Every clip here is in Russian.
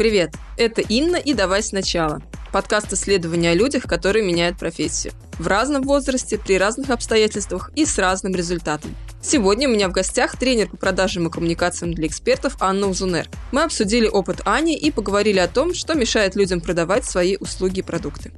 Привет, это Инна и «Давай сначала». Подкаст исследования о людях, которые меняют профессию. В разном возрасте, при разных обстоятельствах и с разным результатом. Сегодня у меня в гостях тренер по продажам и коммуникациям для экспертов Анна Узунер. Мы обсудили опыт Ани и поговорили о том, что мешает людям продавать свои услуги и продукты.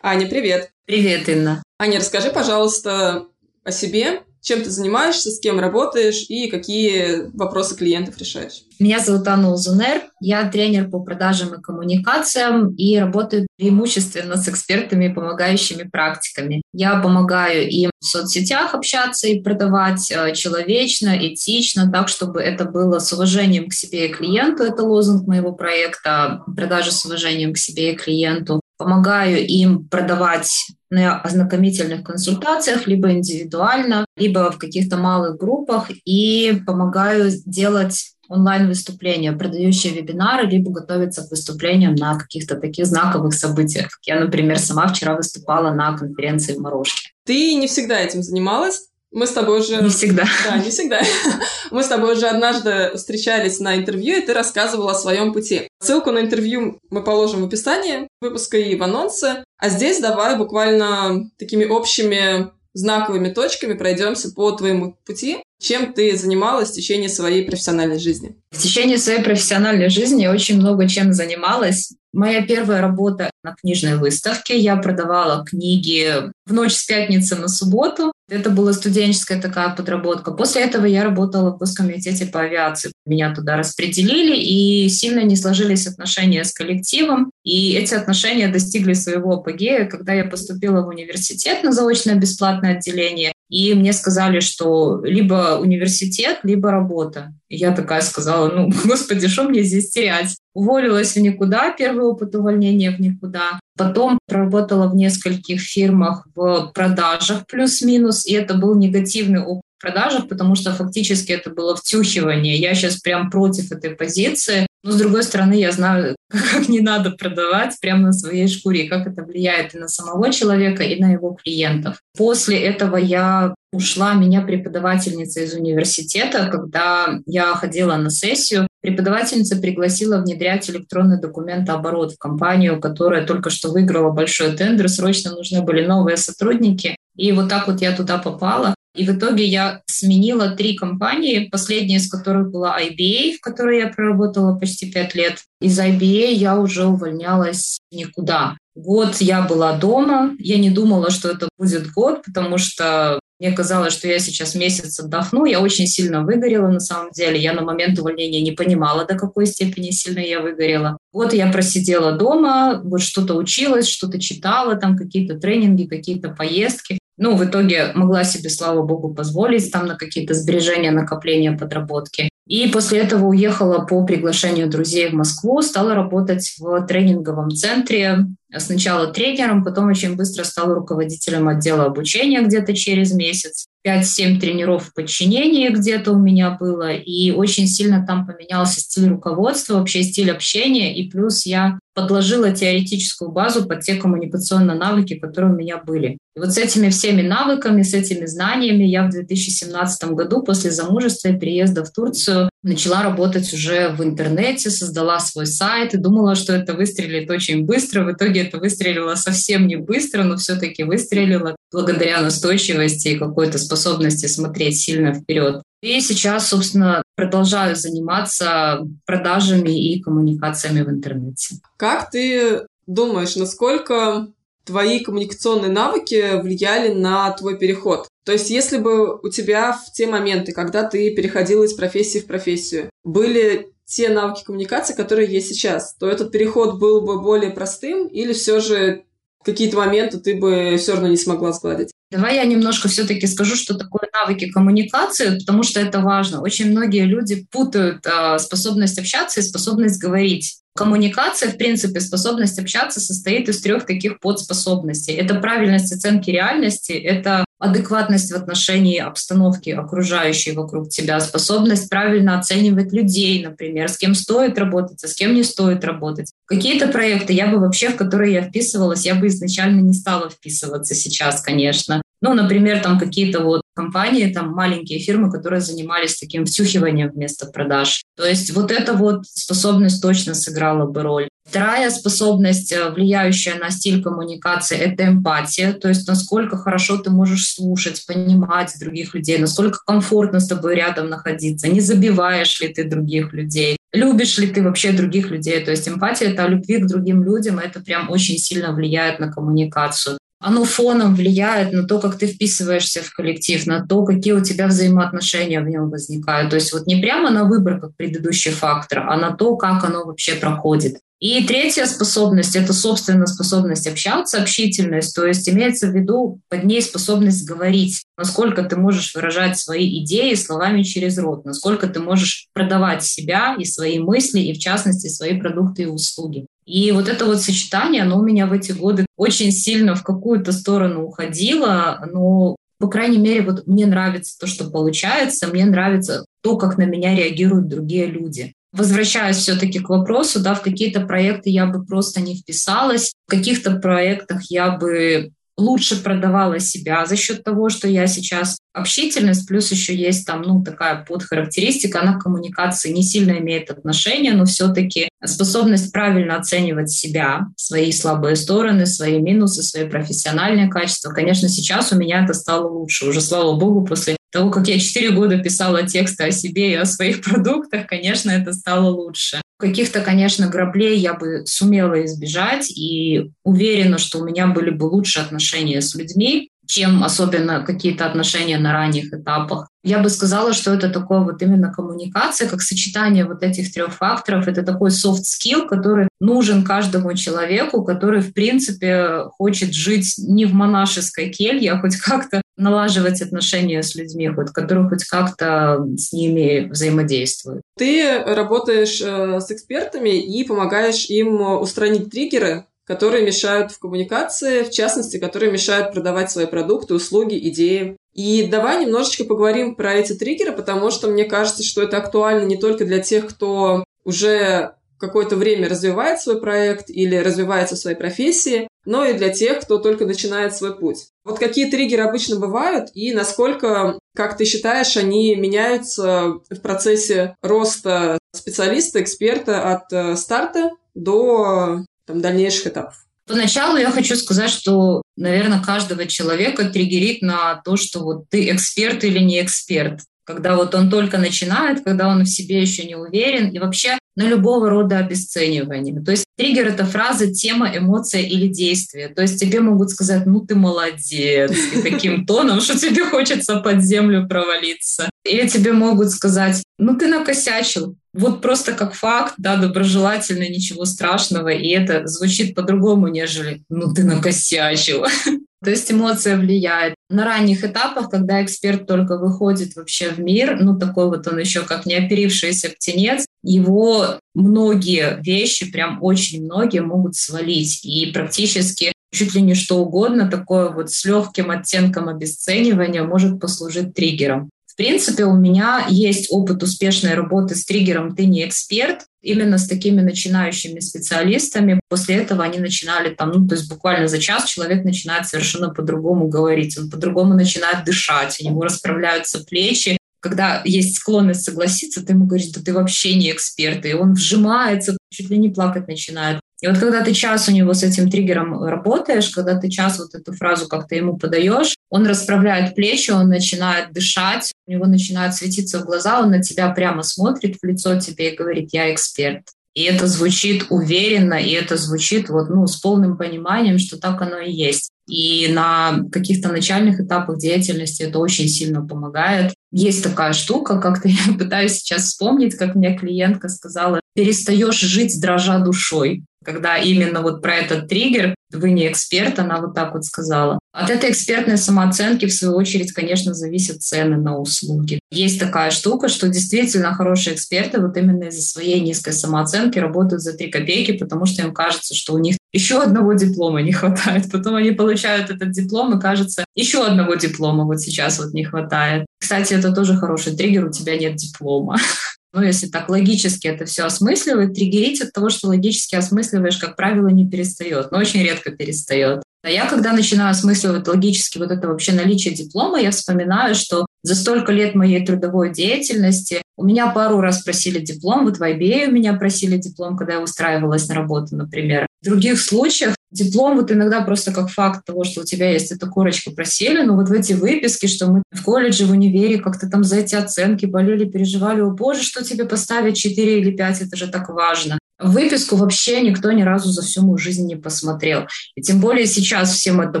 Аня, привет! Привет, Инна! Аня, расскажи, пожалуйста, о себе, чем ты занимаешься, с кем работаешь и какие вопросы клиентов решаешь. Меня зовут Анна Узунер, я тренер по продажам и коммуникациям и работаю преимущественно с экспертами помогающими практиками. Я помогаю им в соцсетях общаться и продавать э, человечно, этично, так, чтобы это было с уважением к себе и клиенту. Это лозунг моего проекта «Продажи с уважением к себе и клиенту» помогаю им продавать на ознакомительных консультациях, либо индивидуально, либо в каких-то малых группах, и помогаю делать онлайн-выступления, продающие вебинары, либо готовиться к выступлениям на каких-то таких знаковых событиях. Как я, например, сама вчера выступала на конференции в Морошке. Ты не всегда этим занималась, мы с тобой уже... Не всегда. Да, не всегда. Мы с тобой уже однажды встречались на интервью, и ты рассказывала о своем пути. Ссылку на интервью мы положим в описании выпуска и в анонсе. А здесь давай буквально такими общими знаковыми точками пройдемся по твоему пути. Чем ты занималась в течение своей профессиональной жизни? В течение своей профессиональной жизни очень много чем занималась. Моя первая работа на книжной выставке. Я продавала книги в ночь с пятницы на субботу. Это была студенческая такая подработка. После этого я работала в Госкомитете по авиации. Меня туда распределили, и сильно не сложились отношения с коллективом. И эти отношения достигли своего апогея, когда я поступила в университет на заочное бесплатное отделение. И мне сказали, что либо университет, либо работа. И я такая сказала, ну, господи, что мне здесь терять? Уволилась в никуда, первый опыт увольнения в никуда. Потом проработала в нескольких фирмах в продажах плюс-минус, и это был негативный опыт продажах, потому что фактически это было втюхивание. Я сейчас прям против этой позиции. Но, с другой стороны, я знаю, как не надо продавать прямо на своей шкуре, как это влияет и на самого человека, и на его клиентов. После этого я ушла меня преподавательница из университета, когда я ходила на сессию. Преподавательница пригласила внедрять электронный документооборот в компанию, которая только что выиграла большой тендер, срочно нужны были новые сотрудники. И вот так вот я туда попала. И в итоге я сменила три компании, последняя из которых была IBA, в которой я проработала почти пять лет. Из IBA я уже увольнялась никуда. Год я была дома, я не думала, что это будет год, потому что мне казалось, что я сейчас месяц отдохну. Я очень сильно выгорела на самом деле. Я на момент увольнения не понимала, до какой степени сильно я выгорела. Вот я просидела дома, вот что-то училась, что-то читала, там какие-то тренинги, какие-то поездки. Ну, в итоге могла себе, слава богу, позволить там на какие-то сбережения, накопления, подработки. И после этого уехала по приглашению друзей в Москву, стала работать в тренинговом центре. Сначала тренером, потом очень быстро стала руководителем отдела обучения где-то через месяц. 5-7 тренеров в подчинении где-то у меня было, и очень сильно там поменялся стиль руководства, вообще стиль общения, и плюс я подложила теоретическую базу под те коммуникационные навыки, которые у меня были. И вот с этими всеми навыками, с этими знаниями я в 2017 году после замужества и переезда в Турцию начала работать уже в интернете, создала свой сайт и думала, что это выстрелит очень быстро. В итоге это выстрелило совсем не быстро, но все-таки выстрелило благодаря настойчивости и какой-то способности смотреть сильно вперед. И сейчас, собственно, продолжаю заниматься продажами и коммуникациями в интернете. Как ты думаешь, насколько твои коммуникационные навыки влияли на твой переход? То есть, если бы у тебя в те моменты, когда ты переходила из профессии в профессию, были те навыки коммуникации, которые есть сейчас, то этот переход был бы более простым или все же какие-то моменты ты бы все равно не смогла сгладить? Давай я немножко все-таки скажу, что такое навыки коммуникации, потому что это важно. Очень многие люди путают э, способность общаться и способность говорить. Коммуникация, в принципе, способность общаться состоит из трех таких подспособностей. Это правильность оценки реальности, это адекватность в отношении обстановки окружающей вокруг тебя, способность правильно оценивать людей, например, с кем стоит работать, а с кем не стоит работать. Какие-то проекты я бы вообще, в которые я вписывалась, я бы изначально не стала вписываться сейчас, конечно. Ну, например, там какие-то вот компании, там маленькие фирмы, которые занимались таким втюхиванием вместо продаж. То есть вот эта вот способность точно сыграла бы роль. Вторая способность, э, влияющая на стиль коммуникации, это эмпатия, то есть насколько хорошо ты можешь слушать, понимать других людей, насколько комфортно с тобой рядом находиться, не забиваешь ли ты других людей, любишь ли ты вообще других людей. То есть эмпатия — это о любви к другим людям, это прям очень сильно влияет на коммуникацию оно фоном влияет на то, как ты вписываешься в коллектив, на то, какие у тебя взаимоотношения в нем возникают. То есть вот не прямо на выбор, как предыдущий фактор, а на то, как оно вообще проходит. И третья способность – это, собственно, способность общаться, общительность, то есть имеется в виду под ней способность говорить, насколько ты можешь выражать свои идеи словами через рот, насколько ты можешь продавать себя и свои мысли, и в частности свои продукты и услуги. И вот это вот сочетание, оно у меня в эти годы очень сильно в какую-то сторону уходило, но по крайней мере, вот мне нравится то, что получается, мне нравится то, как на меня реагируют другие люди. Возвращаясь все-таки к вопросу, да, в какие-то проекты я бы просто не вписалась, в каких-то проектах я бы лучше продавала себя за счет того, что я сейчас общительность, плюс еще есть там, ну, такая подхарактеристика, она к коммуникации не сильно имеет отношение, но все-таки способность правильно оценивать себя, свои слабые стороны, свои минусы, свои профессиональные качества. Конечно, сейчас у меня это стало лучше. Уже, слава богу, после того, как я 4 года писала тексты о себе и о своих продуктах, конечно, это стало лучше. Каких-то, конечно, граблей я бы сумела избежать и уверена, что у меня были бы лучше отношения с людьми, чем особенно какие-то отношения на ранних этапах. Я бы сказала, что это такое вот именно коммуникация, как сочетание вот этих трех факторов. Это такой soft skill, который нужен каждому человеку, который, в принципе, хочет жить не в монашеской келье, а хоть как-то налаживать отношения с людьми, хоть, которые хоть как-то с ними взаимодействуют. Ты работаешь э, с экспертами и помогаешь им устранить триггеры, которые мешают в коммуникации, в частности, которые мешают продавать свои продукты, услуги, идеи. И давай немножечко поговорим про эти триггеры, потому что мне кажется, что это актуально не только для тех, кто уже какое-то время развивает свой проект или развивается в своей профессии, но и для тех, кто только начинает свой путь. Вот какие триггеры обычно бывают и насколько, как ты считаешь, они меняются в процессе роста специалиста, эксперта от э, старта до там, дальнейших этапов? Поначалу я хочу сказать, что, наверное, каждого человека триггерит на то, что вот ты эксперт или не эксперт когда вот он только начинает, когда он в себе еще не уверен, и вообще на любого рода обесценивание. То есть триггер — это фраза, тема, эмоция или действие. То есть тебе могут сказать, ну ты молодец, и таким тоном, что тебе хочется под землю провалиться. Или тебе могут сказать, ну ты накосячил, вот просто как факт, да, доброжелательно, ничего страшного, и это звучит по-другому, нежели «ну ты накосячил». То есть эмоция влияет. На ранних этапах, когда эксперт только выходит вообще в мир, ну такой вот он еще как неоперившийся птенец, его многие вещи, прям очень многие могут свалить. И практически чуть ли не что угодно, такое вот с легким оттенком обесценивания может послужить триггером. В принципе, у меня есть опыт успешной работы с триггером «ты не эксперт», именно с такими начинающими специалистами. После этого они начинали там, ну, то есть буквально за час человек начинает совершенно по-другому говорить, он по-другому начинает дышать, у него расправляются плечи, когда есть склонность согласиться, ты ему говоришь, да ты вообще не эксперт, и он вжимается, чуть ли не плакать начинает. И вот когда ты час у него с этим триггером работаешь, когда ты час вот эту фразу как-то ему подаешь, он расправляет плечи, он начинает дышать, у него начинают светиться в глаза, он на тебя прямо смотрит в лицо тебе и говорит, я эксперт. И это звучит уверенно, и это звучит вот, ну, с полным пониманием, что так оно и есть. И на каких-то начальных этапах деятельности это очень сильно помогает. Есть такая штука, как-то я пытаюсь сейчас вспомнить, как мне клиентка сказала, перестаешь жить, дрожа душой когда именно вот про этот триггер, вы не эксперт, она вот так вот сказала. От этой экспертной самооценки, в свою очередь, конечно, зависят цены на услуги. Есть такая штука, что действительно хорошие эксперты вот именно из-за своей низкой самооценки работают за три копейки, потому что им кажется, что у них еще одного диплома не хватает. Потом они получают этот диплом, и кажется, еще одного диплома вот сейчас вот не хватает. Кстати, это тоже хороший триггер, у тебя нет диплома. ну, если так логически это все осмысливать, триггерить от того, что логически осмысливаешь, как правило, не перестает, но очень редко перестает. А я, когда начинаю осмысливать логически вот это вообще наличие диплома, я вспоминаю, что за столько лет моей трудовой деятельности у меня пару раз просили диплом, вот в IBA у меня просили диплом, когда я устраивалась на работу, например. В других случаях диплом вот иногда просто как факт того, что у тебя есть эта корочка просели, но вот в эти выписки, что мы в колледже, в универе как-то там за эти оценки болели, переживали, о боже, что тебе поставят 4 или 5, это же так важно. Выписку вообще никто ни разу за всю мою жизнь не посмотрел. И тем более сейчас всем это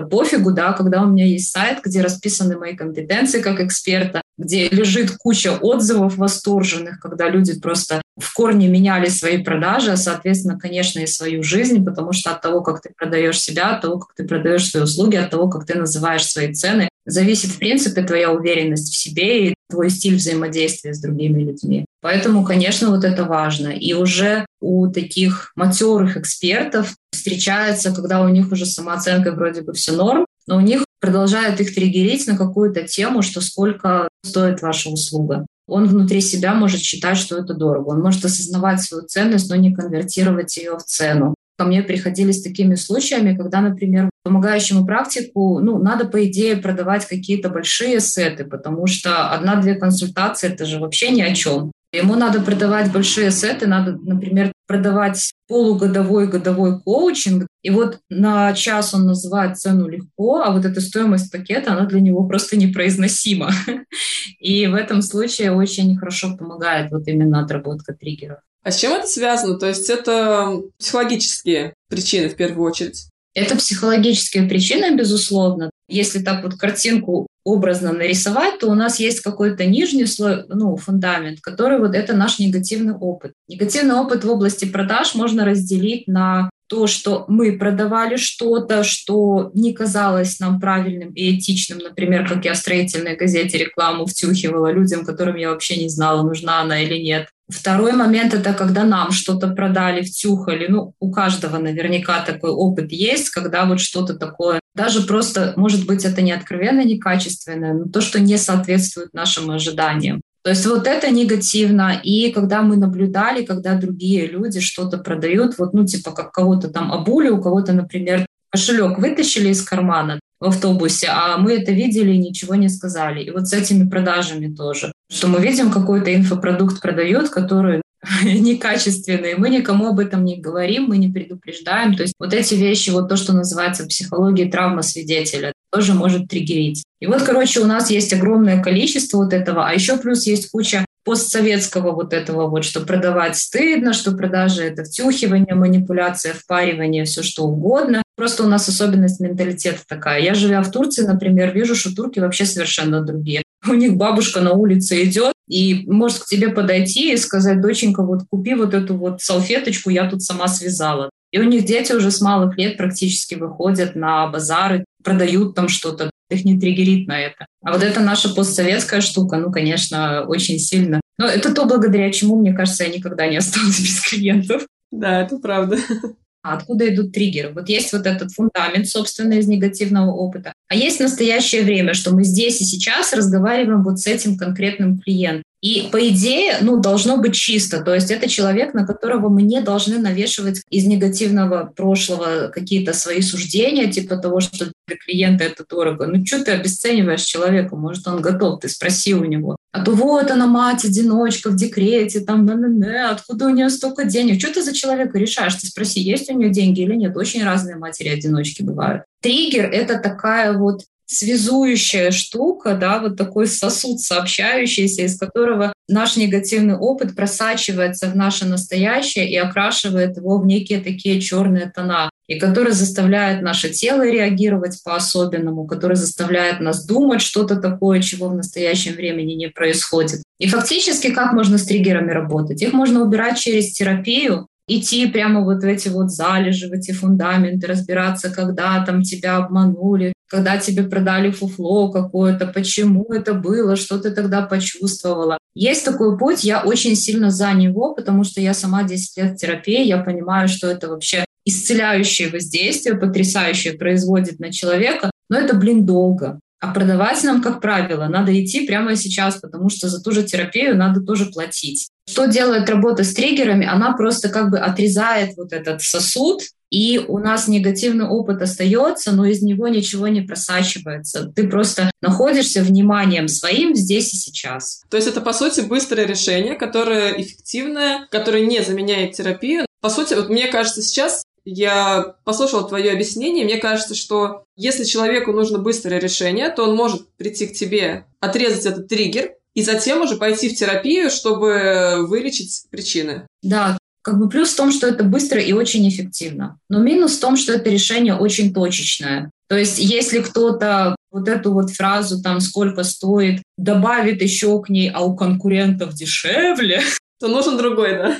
пофигу, да, когда у меня есть сайт, где расписаны мои компетенции как эксперта, где лежит куча отзывов восторженных, когда люди просто в корне меняли свои продажи, а, соответственно, конечно, и свою жизнь, потому что от того, как ты продаешь себя, от того, как ты продаешь свои услуги, от того, как ты называешь свои цены, зависит, в принципе, твоя уверенность в себе и твой стиль взаимодействия с другими людьми. Поэтому, конечно, вот это важно. И уже у таких матерых экспертов встречается, когда у них уже самооценка вроде бы все норм, но у них продолжает их триггерить на какую-то тему, что сколько стоит ваша услуга. Он внутри себя может считать, что это дорого. Он может осознавать свою ценность, но не конвертировать ее в цену. Ко мне приходили с такими случаями, когда, например, помогающему практику, ну, надо, по идее, продавать какие-то большие сеты, потому что одна-две консультации — это же вообще ни о чем. Ему надо продавать большие сеты, надо, например, продавать полугодовой годовой коучинг, и вот на час он называет цену легко, а вот эта стоимость пакета, она для него просто непроизносима. И в этом случае очень хорошо помогает вот именно отработка триггеров. А с чем это связано? То есть это психологические причины в первую очередь? Это психологические причины, безусловно. Если так вот картинку образно нарисовать, то у нас есть какой-то нижний слой, ну, фундамент, который вот это наш негативный опыт. Негативный опыт в области продаж можно разделить на то, что мы продавали что-то, что не казалось нам правильным и этичным, например, как я в строительной газете рекламу втюхивала людям, которым я вообще не знала, нужна она или нет. Второй момент — это когда нам что-то продали, втюхали. Ну, у каждого наверняка такой опыт есть, когда вот что-то такое, даже просто, может быть, это не откровенно некачественное, но то, что не соответствует нашим ожиданиям. То есть вот это негативно. И когда мы наблюдали, когда другие люди что-то продают, вот, ну, типа, как кого-то там обули, у кого-то, например, кошелек вытащили из кармана в автобусе, а мы это видели и ничего не сказали. И вот с этими продажами тоже. Что мы видим, какой-то инфопродукт продает, который некачественные, мы никому об этом не говорим, мы не предупреждаем. То есть вот эти вещи, вот то, что называется психологией травма свидетеля, тоже может триггерить. И вот, короче, у нас есть огромное количество вот этого, а еще плюс есть куча постсоветского вот этого вот, что продавать стыдно, что продажи — это втюхивание, манипуляция, впаривание, все что угодно. Просто у нас особенность менталитета такая. Я, живя в Турции, например, вижу, что турки вообще совершенно другие. У них бабушка на улице идет и может к тебе подойти и сказать, доченька, вот купи вот эту вот салфеточку, я тут сама связала. И у них дети уже с малых лет практически выходят на базары, продают там что-то, их не триггерит на это. А вот это наша постсоветская штука, ну, конечно, очень сильно. Но это то, благодаря чему, мне кажется, я никогда не осталась без клиентов. Да, это правда. А откуда идут триггеры? Вот есть вот этот фундамент, собственно, из негативного опыта. А есть настоящее время, что мы здесь и сейчас разговариваем вот с этим конкретным клиентом. И по идее, ну, должно быть чисто. То есть это человек, на которого мы не должны навешивать из негативного прошлого какие-то свои суждения, типа того, что для клиента это дорого. Ну, что ты обесцениваешь человека? Может, он готов, ты спроси у него. А то вот она мать, одиночка в декрете, там, на -на -на, откуда у нее столько денег? Что ты за человека решаешь? Ты спроси, есть у нее деньги или нет. Очень разные матери-одиночки бывают. Триггер — это такая вот связующая штука, да, вот такой сосуд сообщающийся, из которого наш негативный опыт просачивается в наше настоящее и окрашивает его в некие такие черные тона, и который заставляет наше тело реагировать по-особенному, который заставляет нас думать что-то такое, чего в настоящем времени не происходит. И фактически как можно с триггерами работать? Их можно убирать через терапию, идти прямо вот в эти вот залежи, в эти фундаменты, разбираться, когда там тебя обманули, когда тебе продали фуфло какое-то, почему это было, что ты тогда почувствовала. Есть такой путь, я очень сильно за него, потому что я сама 10 лет в терапии, я понимаю, что это вообще исцеляющее воздействие, потрясающее производит на человека, но это, блин, долго. А продавать нам, как правило, надо идти прямо сейчас, потому что за ту же терапию надо тоже платить. Что делает работа с триггерами? Она просто как бы отрезает вот этот сосуд, и у нас негативный опыт остается, но из него ничего не просачивается. Ты просто находишься вниманием своим здесь и сейчас. То есть это, по сути, быстрое решение, которое эффективное, которое не заменяет терапию. По сути, вот мне кажется, сейчас я послушала твое объяснение, мне кажется, что если человеку нужно быстрое решение, то он может прийти к тебе, отрезать этот триггер, и затем уже пойти в терапию, чтобы вылечить причины. Да, как бы плюс в том, что это быстро и очень эффективно. Но минус в том, что это решение очень точечное. То есть если кто-то вот эту вот фразу там «сколько стоит» добавит еще к ней, а у конкурентов дешевле, то нужен другой, да?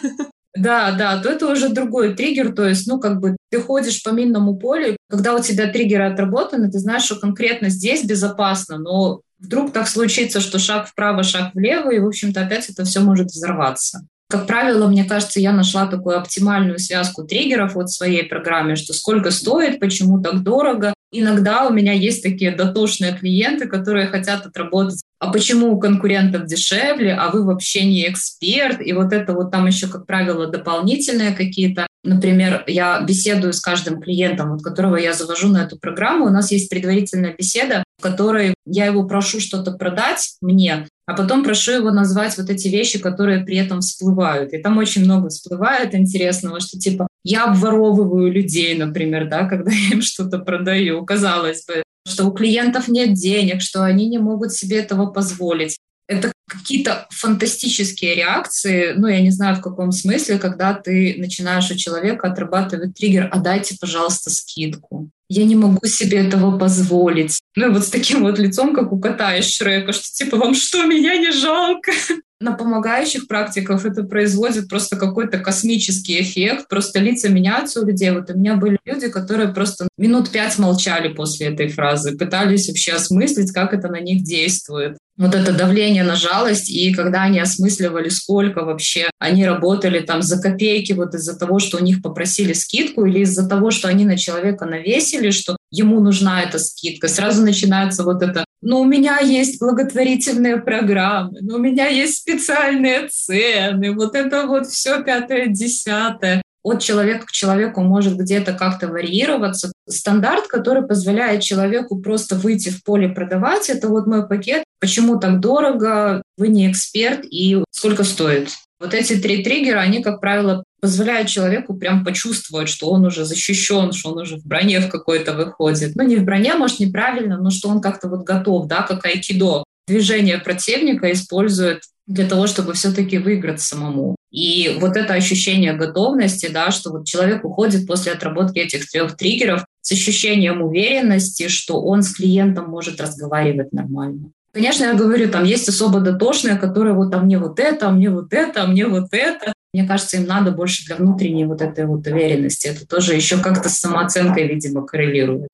Да, да, то это уже другой триггер, то есть, ну, как бы ты ходишь по минному полю, когда у тебя триггеры отработаны, ты знаешь, что конкретно здесь безопасно, но вдруг так случится, что шаг вправо, шаг влево, и, в общем-то, опять это все может взорваться. Как правило, мне кажется, я нашла такую оптимальную связку триггеров вот в своей программе, что сколько стоит, почему так дорого. Иногда у меня есть такие дотошные клиенты, которые хотят отработать, а почему у конкурентов дешевле, а вы вообще не эксперт. И вот это вот там еще, как правило, дополнительные какие-то Например, я беседую с каждым клиентом, вот которого я завожу на эту программу. У нас есть предварительная беседа, в которой я его прошу что-то продать мне, а потом прошу его назвать вот эти вещи, которые при этом всплывают. И там очень много всплывает интересного, что типа я обворовываю людей, например, да, когда я им что-то продаю. Казалось бы, что у клиентов нет денег, что они не могут себе этого позволить. Это какие-то фантастические реакции, ну, я не знаю, в каком смысле, когда ты начинаешь у человека отрабатывать триггер, а дайте, пожалуйста, скидку. Я не могу себе этого позволить. Ну, и вот с таким вот лицом, как у кота из Шрека, что типа, вам что, меня не жалко? На помогающих практиках это производит просто какой-то космический эффект, просто лица меняются у людей. Вот у меня были люди, которые просто минут пять молчали после этой фразы, пытались вообще осмыслить, как это на них действует. Вот это давление на жалость, и когда они осмысливали, сколько вообще они работали там за копейки вот из-за того, что у них попросили скидку, или из-за того, что они на человека навесили, что ему нужна эта скидка, сразу начинается вот это но у меня есть благотворительные программы, но у меня есть специальные цены, вот это вот все пятое, десятое. От человека к человеку может где-то как-то варьироваться. Стандарт, который позволяет человеку просто выйти в поле продавать, это вот мой пакет. Почему так дорого? Вы не эксперт и сколько стоит? Вот эти три триггера, они, как правило, позволяют человеку прям почувствовать, что он уже защищен, что он уже в броне в какой-то выходит. Ну, не в броне, может, неправильно, но что он как-то вот готов, да, как айкидо. Движение противника использует для того, чтобы все-таки выиграть самому. И вот это ощущение готовности, да, что вот человек уходит после отработки этих трех триггеров с ощущением уверенности, что он с клиентом может разговаривать нормально. Конечно, я говорю, там есть особо дотошные, которые вот, а мне вот это, а мне вот это, а мне вот это. Мне кажется, им надо больше для внутренней вот этой вот уверенности. Это тоже еще как-то с самооценкой, видимо, коррелирует.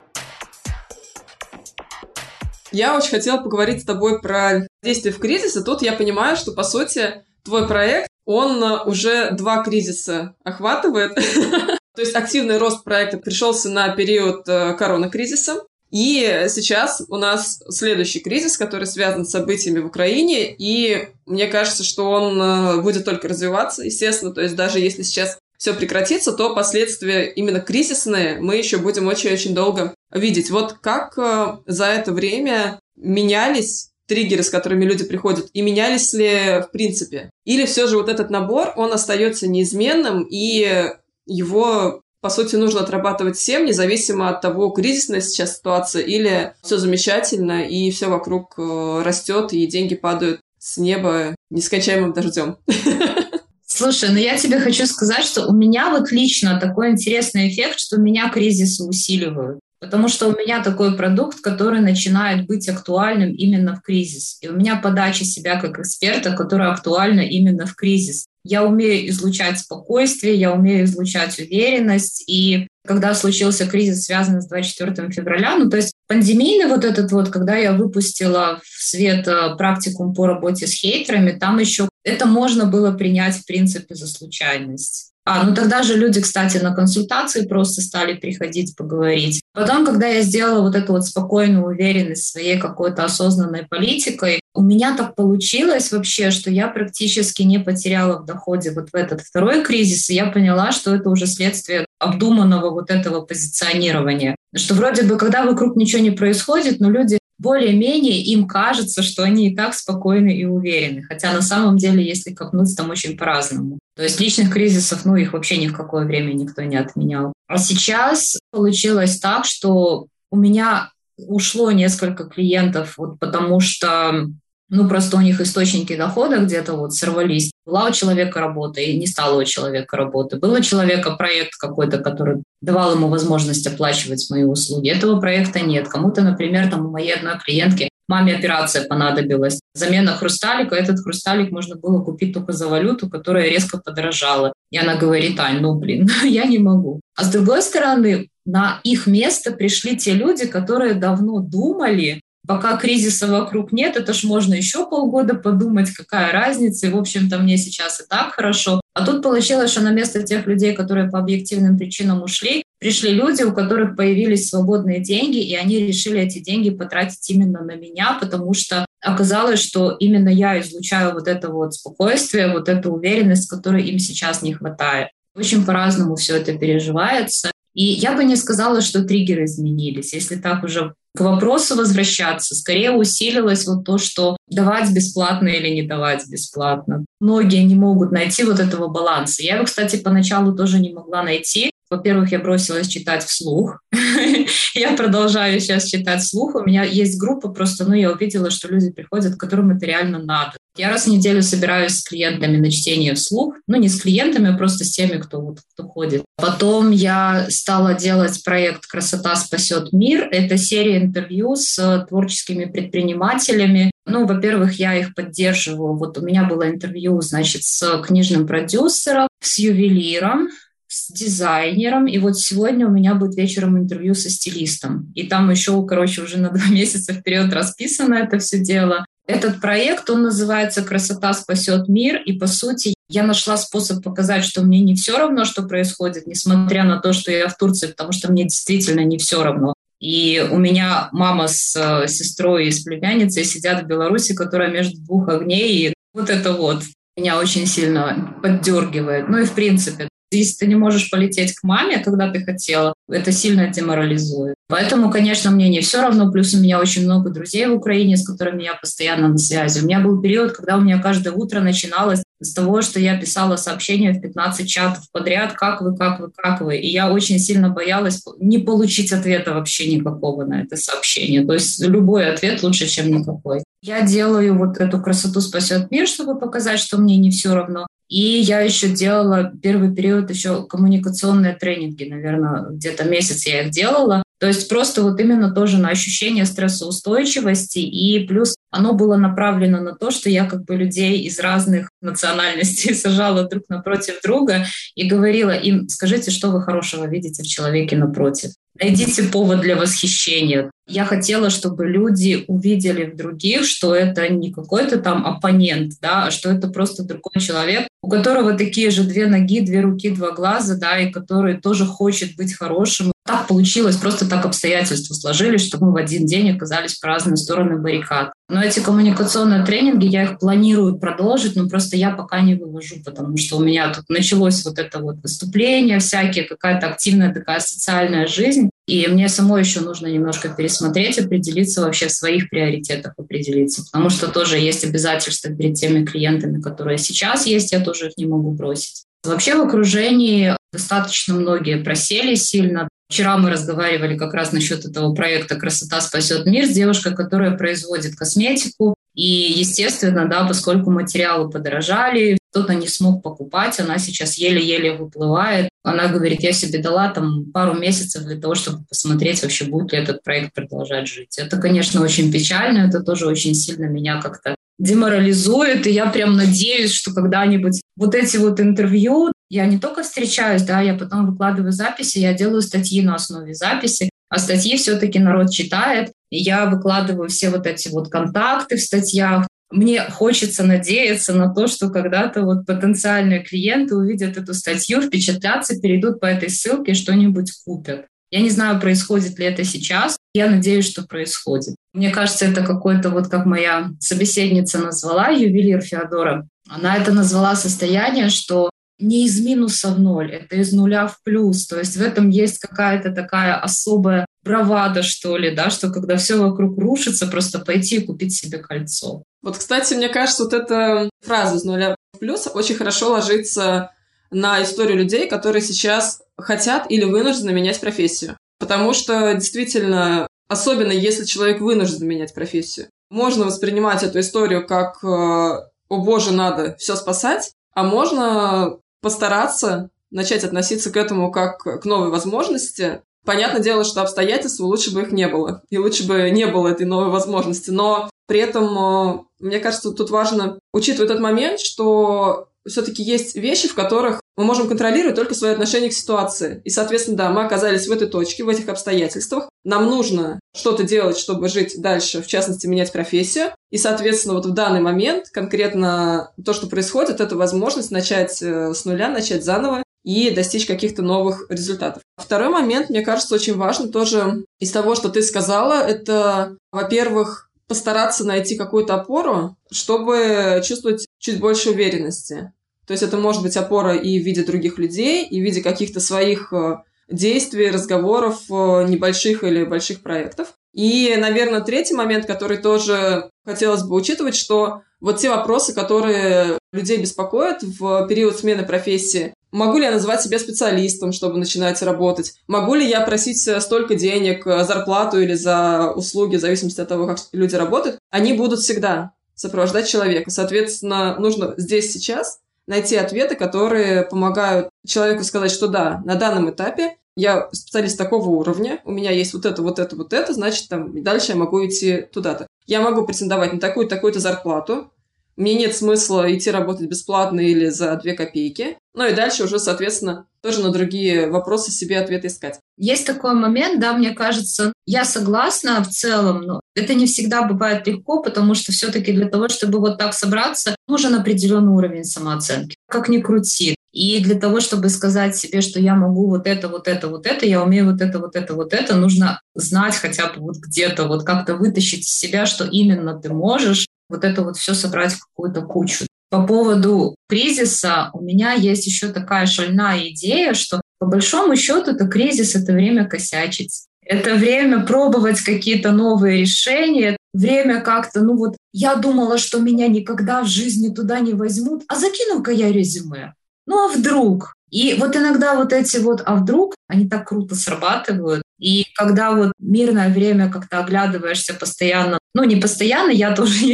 Я очень хотела поговорить с тобой про действие в кризисе. Тут я понимаю, что, по сути, твой проект, он уже два кризиса охватывает. То есть активный рост проекта пришелся на период э, коронакризиса, и сейчас у нас следующий кризис, который связан с событиями в Украине, и мне кажется, что он э, будет только развиваться, естественно, то есть даже если сейчас все прекратится, то последствия именно кризисные мы еще будем очень-очень долго видеть. Вот как э, за это время менялись триггеры, с которыми люди приходят, и менялись ли в принципе? Или все же вот этот набор, он остается неизменным, и его по сути, нужно отрабатывать всем, независимо от того, кризисная сейчас ситуация или все замечательно, и все вокруг э, растет, и деньги падают с неба нескончаемым дождем. Слушай, ну я тебе хочу сказать, что у меня вот лично такой интересный эффект, что меня кризисы усиливают. Потому что у меня такой продукт, который начинает быть актуальным именно в кризис. И у меня подача себя как эксперта, которая актуальна именно в кризис. Я умею излучать спокойствие, я умею излучать уверенность. И когда случился кризис, связанный с 24 февраля, ну то есть пандемийный вот этот вот, когда я выпустила в свет э, практикум по работе с хейтерами, там еще это можно было принять в принципе за случайность. А, ну тогда же люди, кстати, на консультации просто стали приходить поговорить. Потом, когда я сделала вот эту вот спокойную уверенность своей какой-то осознанной политикой, у меня так получилось вообще, что я практически не потеряла в доходе вот в этот второй кризис, и я поняла, что это уже следствие обдуманного вот этого позиционирования. Что вроде бы, когда вокруг ничего не происходит, но люди более-менее им кажется, что они и так спокойны и уверены. Хотя на самом деле, если копнуть, там очень по-разному. То есть личных кризисов, ну, их вообще ни в какое время никто не отменял. А сейчас получилось так, что у меня ушло несколько клиентов, вот потому что ну, просто у них источники дохода где-то вот сорвались. Была у человека работа, и не стало у человека работы. Был у человека проект какой-то, который давал ему возможность оплачивать мои услуги. Этого проекта нет. Кому-то, например, там у моей одной клиентки маме операция понадобилась. Замена хрусталика. Этот хрусталик можно было купить только за валюту, которая резко подорожала. И она говорит, Ань, ну, блин, я не могу. А с другой стороны, на их место пришли те люди, которые давно думали, Пока кризиса вокруг нет, это ж можно еще полгода подумать, какая разница. И, в общем-то, мне сейчас и так хорошо. А тут получилось, что на место тех людей, которые по объективным причинам ушли, пришли люди, у которых появились свободные деньги, и они решили эти деньги потратить именно на меня, потому что оказалось, что именно я излучаю вот это вот спокойствие, вот эту уверенность, которой им сейчас не хватает. Очень по-разному все это переживается. И я бы не сказала, что триггеры изменились. Если так уже к вопросу возвращаться, скорее усилилось вот то, что давать бесплатно или не давать бесплатно. Многие не могут найти вот этого баланса. Я его, кстати, поначалу тоже не могла найти. Во-первых, я бросилась читать вслух. я продолжаю сейчас читать вслух. У меня есть группа, просто ну, я увидела, что люди приходят, которым это реально надо. Я раз в неделю собираюсь с клиентами на чтение вслух. Ну, не с клиентами, а просто с теми, кто, вот, кто ходит. Потом я стала делать проект «Красота спасет мир». Это серия интервью с творческими предпринимателями. Ну, во-первых, я их поддерживаю. Вот у меня было интервью, значит, с книжным продюсером, с ювелиром, с дизайнером, и вот сегодня у меня будет вечером интервью со стилистом. И там еще, короче, уже на два месяца вперед расписано это все дело. Этот проект, он называется «Красота спасет мир», и, по сути, я нашла способ показать, что мне не все равно, что происходит, несмотря на то, что я в Турции, потому что мне действительно не все равно. И у меня мама с э, сестрой и с племянницей сидят в Беларуси, которая между двух огней, и вот это вот меня очень сильно поддергивает. Ну и в принципе, если ты не можешь полететь к маме, когда ты хотела, это сильно деморализует. Поэтому, конечно, мне не все равно. Плюс у меня очень много друзей в Украине, с которыми я постоянно на связи. У меня был период, когда у меня каждое утро начиналось с того, что я писала сообщения в 15 чатов подряд, как вы, как вы, как вы. И я очень сильно боялась не получить ответа вообще никакого на это сообщение. То есть любой ответ лучше, чем никакой. Я делаю вот эту красоту спасет мир, чтобы показать, что мне не все равно. И я еще делала первый период еще коммуникационные тренинги, наверное, где-то месяц я их делала. То есть просто вот именно тоже на ощущение стрессоустойчивости. И плюс оно было направлено на то, что я как бы людей из разных национальностей сажала друг напротив друга и говорила им, скажите, что вы хорошего видите в человеке напротив. Найдите повод для восхищения. Я хотела, чтобы люди увидели в других, что это не какой-то там оппонент, да, а что это просто другой человек, у которого такие же две ноги, две руки, два глаза, да, и который тоже хочет быть хорошим. Так получилось, просто так обстоятельства сложились, что мы в один день оказались по разные стороны баррикад. Но эти коммуникационные тренинги, я их планирую продолжить, но просто я пока не вывожу, потому что у меня тут началось вот это вот выступление всякие, какая-то активная такая социальная жизнь. И мне самой еще нужно немножко пересмотреть, определиться вообще в своих приоритетах, определиться. Потому что тоже есть обязательства перед теми клиентами, которые сейчас есть, я тоже их не могу бросить. Вообще в окружении достаточно многие просели сильно. Вчера мы разговаривали как раз насчет этого проекта «Красота спасет мир» с девушкой, которая производит косметику. И, естественно, да, поскольку материалы подорожали, кто-то не смог покупать, она сейчас еле-еле выплывает. Она говорит, я себе дала там пару месяцев для того, чтобы посмотреть вообще, будет ли этот проект продолжать жить. Это, конечно, очень печально, это тоже очень сильно меня как-то деморализует, и я прям надеюсь, что когда-нибудь вот эти вот интервью, я не только встречаюсь, да, я потом выкладываю записи, я делаю статьи на основе записи, а статьи все-таки народ читает, и я выкладываю все вот эти вот контакты в статьях, мне хочется надеяться на то, что когда-то вот потенциальные клиенты увидят эту статью, впечатлятся, перейдут по этой ссылке и что-нибудь купят. Я не знаю, происходит ли это сейчас. Я надеюсь, что происходит. Мне кажется, это какой-то, вот как моя собеседница назвала, ювелир Феодора, она это назвала состояние, что не из минуса в ноль, это из нуля в плюс. То есть в этом есть какая-то такая особая бравада, что ли, да, что когда все вокруг рушится, просто пойти и купить себе кольцо. Вот, кстати, мне кажется, вот эта фраза из нуля плюс очень хорошо ложится на историю людей, которые сейчас хотят или вынуждены менять профессию. Потому что действительно, особенно если человек вынужден менять профессию, можно воспринимать эту историю как э, «О боже, надо все спасать», а можно постараться начать относиться к этому как к новой возможности. Понятное дело, что обстоятельства лучше бы их не было, и лучше бы не было этой новой возможности, но при этом, э, мне кажется, тут важно учитывать тот момент, что все-таки есть вещи, в которых мы можем контролировать только свое отношение к ситуации. И, соответственно, да, мы оказались в этой точке, в этих обстоятельствах. Нам нужно что-то делать, чтобы жить дальше, в частности, менять профессию. И, соответственно, вот в данный момент конкретно то, что происходит, это возможность начать э, с нуля, начать заново и достичь каких-то новых результатов. Второй момент, мне кажется, очень важный тоже из того, что ты сказала, это, во-первых, постараться найти какую-то опору, чтобы чувствовать чуть больше уверенности. То есть это может быть опора и в виде других людей, и в виде каких-то своих э, действий, разговоров, э, небольших или больших проектов. И, наверное, третий момент, который тоже хотелось бы учитывать, что вот те вопросы, которые людей беспокоят в период смены профессии, Могу ли я назвать себя специалистом, чтобы начинать работать? Могу ли я просить столько денег, э, зарплату или за услуги, в зависимости от того, как люди работают? Они будут всегда сопровождать человека. Соответственно, нужно здесь сейчас найти ответы, которые помогают человеку сказать, что да, на данном этапе я специалист такого уровня, у меня есть вот это, вот это, вот это, значит, там, дальше я могу идти туда-то. Я могу претендовать на такую-то, такую-то зарплату, мне нет смысла идти работать бесплатно или за две копейки. Ну и дальше уже, соответственно, тоже на другие вопросы себе ответы искать. Есть такой момент, да, мне кажется, я согласна в целом, но это не всегда бывает легко, потому что все-таки для того, чтобы вот так собраться, нужен определенный уровень самооценки. Как ни крути. И для того, чтобы сказать себе, что я могу вот это, вот это, вот это, я умею вот это, вот это, вот это, нужно знать хотя бы вот где-то, вот как-то вытащить из себя, что именно ты можешь, вот это вот все собрать в какую-то кучу. По поводу кризиса у меня есть еще такая шальная идея, что по большому счету это кризис — это время косячить. Это время пробовать какие-то новые решения, время как-то, ну вот, я думала, что меня никогда в жизни туда не возьмут, а закину-ка я резюме. Ну а вдруг? И вот иногда вот эти вот «а вдруг» они так круто срабатывают. И когда вот мирное время как-то оглядываешься постоянно, ну не постоянно, я тоже,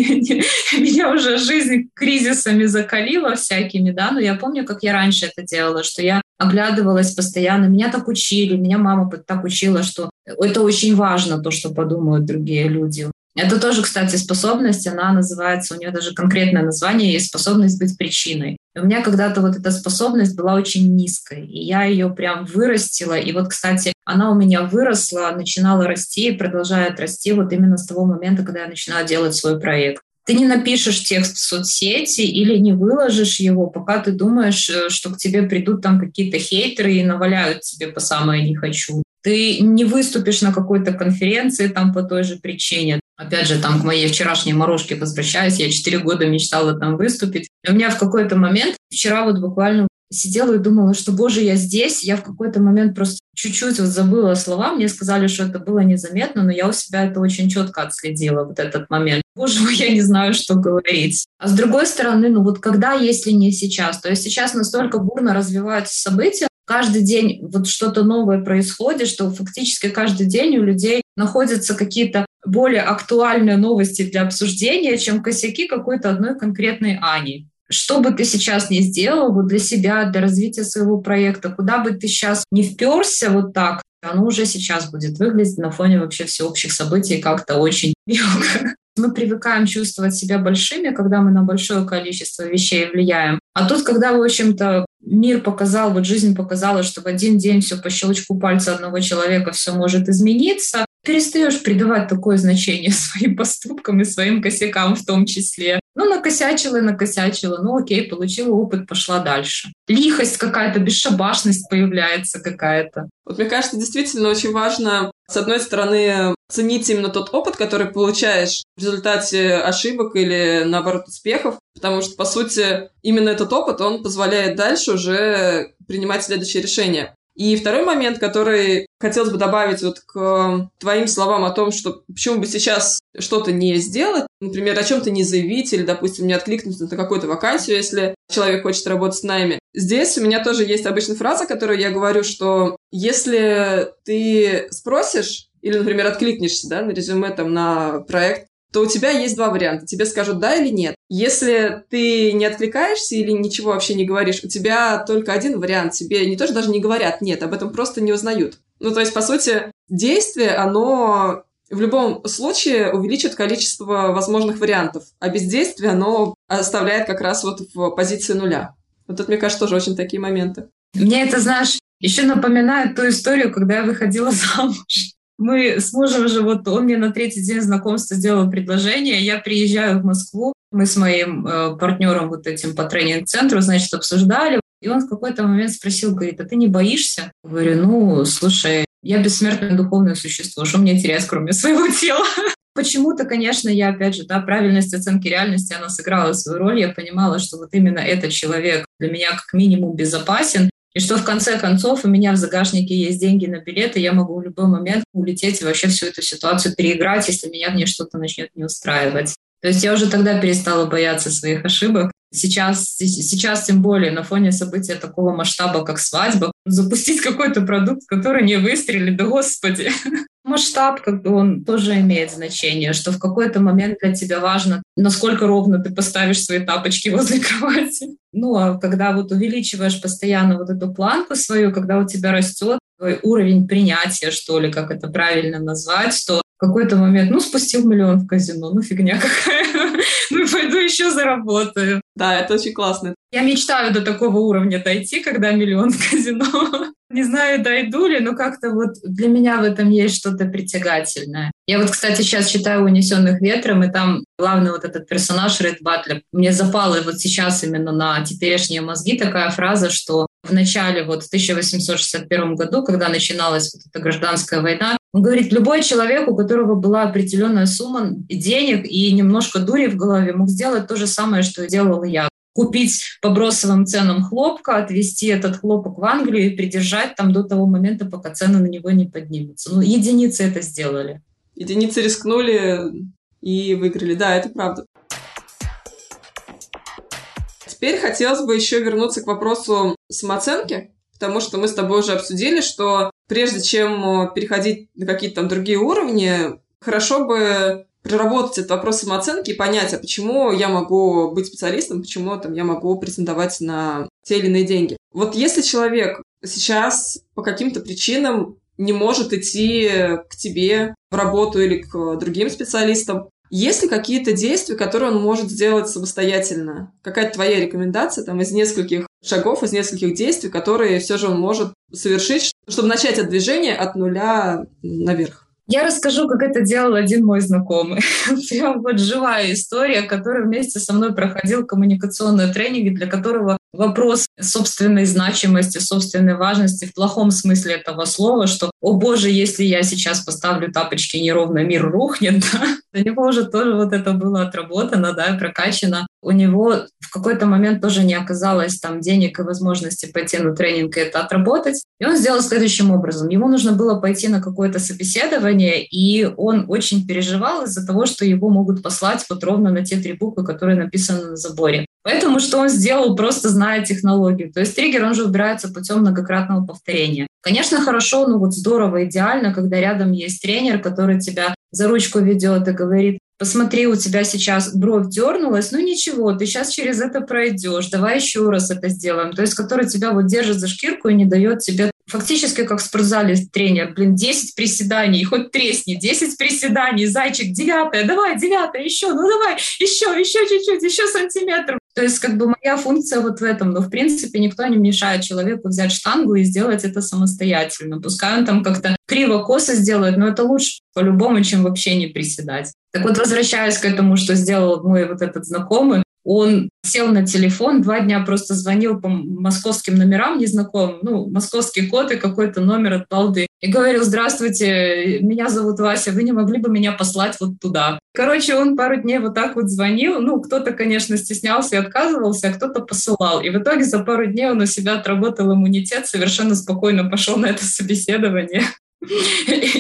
меня уже жизнь кризисами закалила всякими, да, но я помню, как я раньше это делала, что я оглядывалась постоянно, меня так учили, меня мама так учила, что это очень важно, то, что подумают другие люди. Это тоже, кстати, способность, она называется, у нее даже конкретное название есть способность быть причиной. И у меня когда-то вот эта способность была очень низкой, и я ее прям вырастила. И вот, кстати, она у меня выросла, начинала расти и продолжает расти вот именно с того момента, когда я начинала делать свой проект. Ты не напишешь текст в соцсети или не выложишь его, пока ты думаешь, э, что к тебе придут там какие-то хейтеры и наваляют тебе по самое «не хочу». Ты не выступишь на какой-то конференции там по той же причине. Опять же, там к моей вчерашней морожке возвращаюсь, я четыре года мечтала там выступить. И у меня в какой-то момент, вчера вот буквально сидела и думала, что, боже, я здесь. Я в какой-то момент просто чуть-чуть вот забыла слова. Мне сказали, что это было незаметно, но я у себя это очень четко отследила, вот этот момент. Боже мой, я не знаю, что говорить. А с другой стороны, ну вот когда, если не сейчас? То есть сейчас настолько бурно развиваются события, каждый день вот что-то новое происходит, что фактически каждый день у людей находятся какие-то более актуальные новости для обсуждения, чем косяки какой-то одной конкретной Ани. Что бы ты сейчас не сделал вот для себя, для развития своего проекта, куда бы ты сейчас не вперся вот так, оно уже сейчас будет выглядеть на фоне вообще всеобщих событий как-то очень мелко. Мы привыкаем чувствовать себя большими, когда мы на большое количество вещей влияем. А тут, когда, в общем-то, мир показал, вот жизнь показала, что в один день все по щелчку пальца одного человека все может измениться, перестаешь придавать такое значение своим поступкам и своим косякам в том числе. Ну, накосячила и накосячила. Ну, окей, получила опыт, пошла дальше. Лихость какая-то, бесшабашность появляется какая-то. Вот мне кажется, действительно очень важно, с одной стороны, ценить именно тот опыт, который получаешь в результате ошибок или, наоборот, успехов, потому что, по сути, именно этот опыт, он позволяет дальше уже принимать следующие решения. И второй момент, который хотелось бы добавить вот к твоим словам о том, что почему бы сейчас что-то не сделать, например, о чем-то не заявить или, допустим, не откликнуться на какую-то вакансию, если человек хочет работать с нами. Здесь у меня тоже есть обычная фраза, которую я говорю, что если ты спросишь или, например, откликнешься да, на резюме там, на проект, то у тебя есть два варианта. Тебе скажут да или нет. Если ты не откликаешься или ничего вообще не говоришь, у тебя только один вариант. Тебе не то, что даже не говорят нет, об этом просто не узнают. Ну, то есть, по сути, действие, оно в любом случае увеличит количество возможных вариантов, а бездействие, оно оставляет как раз вот в позиции нуля. Вот это, мне кажется, тоже очень такие моменты. Мне это, знаешь, еще напоминает ту историю, когда я выходила замуж. Мы с мужем же, вот он мне на третий день знакомства сделал предложение, я приезжаю в Москву, мы с моим э, партнером вот этим по тренинг-центру, значит, обсуждали, и он в какой-то момент спросил, говорит, а ты не боишься? Говорю, ну, слушай, я бессмертное духовное существо, что мне терять, кроме своего тела? Почему-то, конечно, я, опять же, да, правильность оценки реальности, она сыграла свою роль. Я понимала, что вот именно этот человек для меня как минимум безопасен, и что в конце концов у меня в загашнике есть деньги на билеты, я могу в любой момент улететь и вообще всю эту ситуацию переиграть, если меня в ней что-то начнет не устраивать. То есть я уже тогда перестала бояться своих ошибок. Сейчас, сейчас тем более на фоне события такого масштаба, как свадьба, запустить какой-то продукт, который не выстрелит, да господи. Масштаб, как бы он тоже имеет значение, что в какой-то момент для тебя важно, насколько ровно ты поставишь свои тапочки возле кровати. Ну, а когда вот увеличиваешь постоянно вот эту планку свою, когда у тебя растет твой уровень принятия, что ли, как это правильно назвать, что какой-то момент, ну, спустил миллион в казино, ну, фигня какая, ну, пойду еще заработаю. Да, это очень классно. Я мечтаю до такого уровня дойти, когда миллион в казино. Не знаю, дойду ли, но как-то вот для меня в этом есть что-то притягательное. Я вот, кстати, сейчас читаю «Унесенных ветром», и там главный вот этот персонаж Ред Батлер. Мне запала вот сейчас именно на теперешние мозги такая фраза, что в начале, вот в 1861 году, когда начиналась вот эта гражданская война, он говорит, любой человек, у которого была определенная сумма денег и немножко дури в голове, мог сделать то же самое, что делал я купить по бросовым ценам хлопка, отвезти этот хлопок в Англию и придержать там до того момента, пока цены на него не поднимутся. Ну, единицы это сделали. Единицы рискнули и выиграли. Да, это правда. Теперь хотелось бы еще вернуться к вопросу самооценки, потому что мы с тобой уже обсудили, что прежде чем переходить на какие-то там другие уровни, хорошо бы проработать этот вопрос самооценки и понять, а почему я могу быть специалистом, почему там, я могу претендовать на те или иные деньги. Вот если человек сейчас по каким-то причинам не может идти к тебе в работу или к другим специалистам, есть ли какие-то действия, которые он может сделать самостоятельно? Какая-то твоя рекомендация там из нескольких шагов, из нескольких действий, которые все же он может совершить, чтобы начать от движения от нуля наверх? Я расскажу, как это делал один мой знакомый. Прям вот живая история, который вместе со мной проходил коммуникационные тренинги, для которого вопрос собственной значимости, собственной важности в плохом смысле этого слова, что, о боже, если я сейчас поставлю тапочки неровно, мир рухнет, да? Для него уже тоже вот это было отработано, да, прокачано. У него в какой-то момент тоже не оказалось там денег и возможности пойти на тренинг и это отработать. И он сделал следующим образом. Ему нужно было пойти на какое-то собеседование, и он очень переживал из-за того, что его могут послать вот ровно на те три буквы, которые написаны на заборе. Поэтому что он сделал, просто зная технологию. То есть триггер, он же убирается путем многократного повторения. Конечно, хорошо, ну вот здорово, идеально, когда рядом есть тренер, который тебя за ручку ведет и говорит, посмотри, у тебя сейчас бровь дернулась, ну ничего, ты сейчас через это пройдешь, давай еще раз это сделаем. То есть, который тебя вот держит за шкирку и не дает тебе фактически как в спортзале тренер, блин, 10 приседаний, хоть тресни, 10 приседаний, зайчик, девятое, давай, девятое, еще, ну давай, еще, еще чуть-чуть, еще сантиметр. То есть как бы моя функция вот в этом, но в принципе никто не мешает человеку взять штангу и сделать это самостоятельно. Пускай он там как-то криво-косо сделает, но это лучше по-любому, чем вообще не приседать. Так вот, возвращаясь к этому, что сделал мой вот этот знакомый, он сел на телефон, два дня просто звонил по московским номерам незнакомым, ну, московский код и какой-то номер от балды. И говорил, здравствуйте, меня зовут Вася, вы не могли бы меня послать вот туда? Короче, он пару дней вот так вот звонил. Ну, кто-то, конечно, стеснялся и отказывался, а кто-то посылал. И в итоге за пару дней он у себя отработал иммунитет, совершенно спокойно пошел на это собеседование.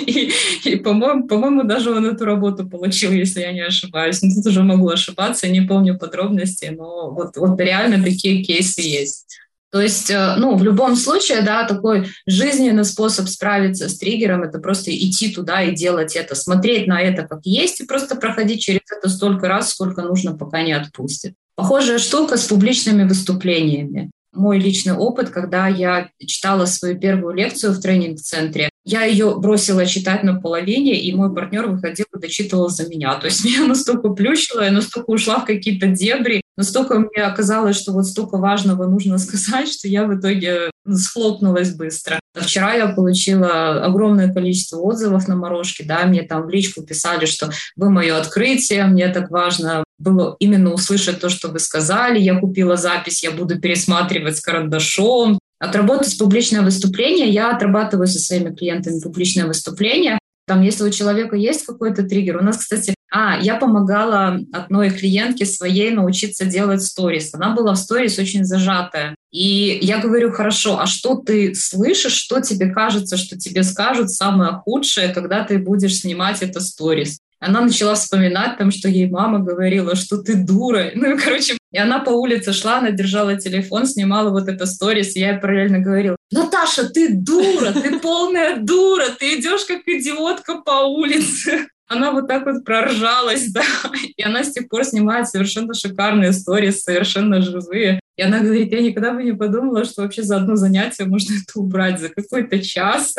И, и по-моему, по-моему, даже он эту работу получил, если я не ошибаюсь. Но тут уже могу ошибаться, не помню подробностей, но вот, вот реально такие кейсы есть. То есть, э, ну, в любом случае, да, такой жизненный способ справиться с триггером — это просто идти туда и делать это, смотреть на это как есть и просто проходить через это столько раз, сколько нужно, пока не отпустит. Похожая штука с публичными выступлениями мой личный опыт, когда я читала свою первую лекцию в тренинг-центре. Я ее бросила читать на половине, и мой партнер выходил и дочитывал за меня. То есть меня настолько плющило, я настолько ушла в какие-то дебри, настолько мне оказалось, что вот столько важного нужно сказать, что я в итоге схлопнулась быстро. Вчера я получила огромное количество отзывов на морожке, да, мне там в личку писали, что вы мое открытие, мне так важно было именно услышать то, что вы сказали, я купила запись, я буду пересматривать с карандашом. Отработать публичное выступление, я отрабатываю со своими клиентами публичное выступление. Там, если у человека есть какой-то триггер, у нас, кстати, а, я помогала одной клиентке своей научиться делать сторис. Она была в сторис очень зажатая. И я говорю, хорошо, а что ты слышишь, что тебе кажется, что тебе скажут самое худшее, когда ты будешь снимать это сторис? Она начала вспоминать там, что ей мама говорила, что ты дура. Ну, короче, и она по улице шла, она держала телефон, снимала вот это сторис, и я параллельно говорила, Наташа, ты дура, ты полная дура, ты идешь как идиотка по улице она вот так вот проржалась, да, и она с тех пор снимает совершенно шикарные истории, совершенно живые. И она говорит, я никогда бы не подумала, что вообще за одно занятие можно это убрать за какой-то час.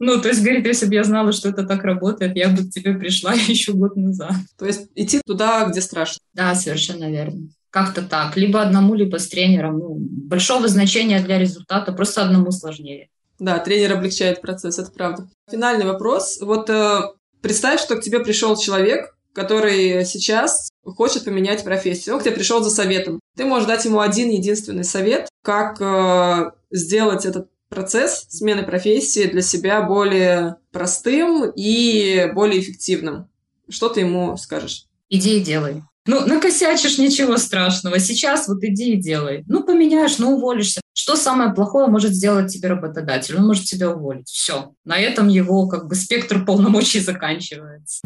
Ну, то есть, говорит, если бы я знала, что это так работает, я бы к тебе пришла еще год назад. То есть идти туда, где страшно. Да, совершенно верно. Как-то так. Либо одному, либо с тренером. Ну, большого значения для результата, просто одному сложнее. Да, тренер облегчает процесс, это правда. Финальный вопрос. Вот э, Представь, что к тебе пришел человек, который сейчас хочет поменять профессию. Он к тебе пришел за советом. Ты можешь дать ему один единственный совет, как э, сделать этот процесс смены профессии для себя более простым и более эффективным. Что ты ему скажешь? Иди и делай. Ну, накосячишь, ничего страшного. Сейчас вот иди и делай. Ну, поменяешь, ну, уволишься. Что самое плохое может сделать тебе работодатель? Он может тебя уволить. Все. На этом его как бы спектр полномочий заканчивается.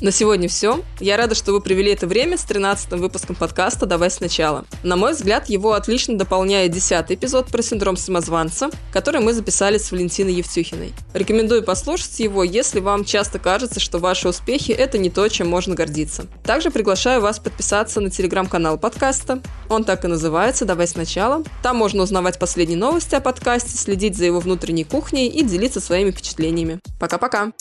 На сегодня все. Я рада, что вы провели это время с 13 выпуском подкаста «Давай сначала». На мой взгляд, его отлично дополняет 10 эпизод про синдром самозванца, который мы записали с Валентиной Евтюхиной. Рекомендую послушать его, если вам часто кажется, что ваши успехи – это не то, чем можно гордиться. Также приглашаю вас подписаться на телеграм-канал подкаста. Он так и называется «Давай сначала». Там можно узнавать последние новости о подкасте, следить за его внутренней кухней и делиться своими впечатлениями. Пока-пока!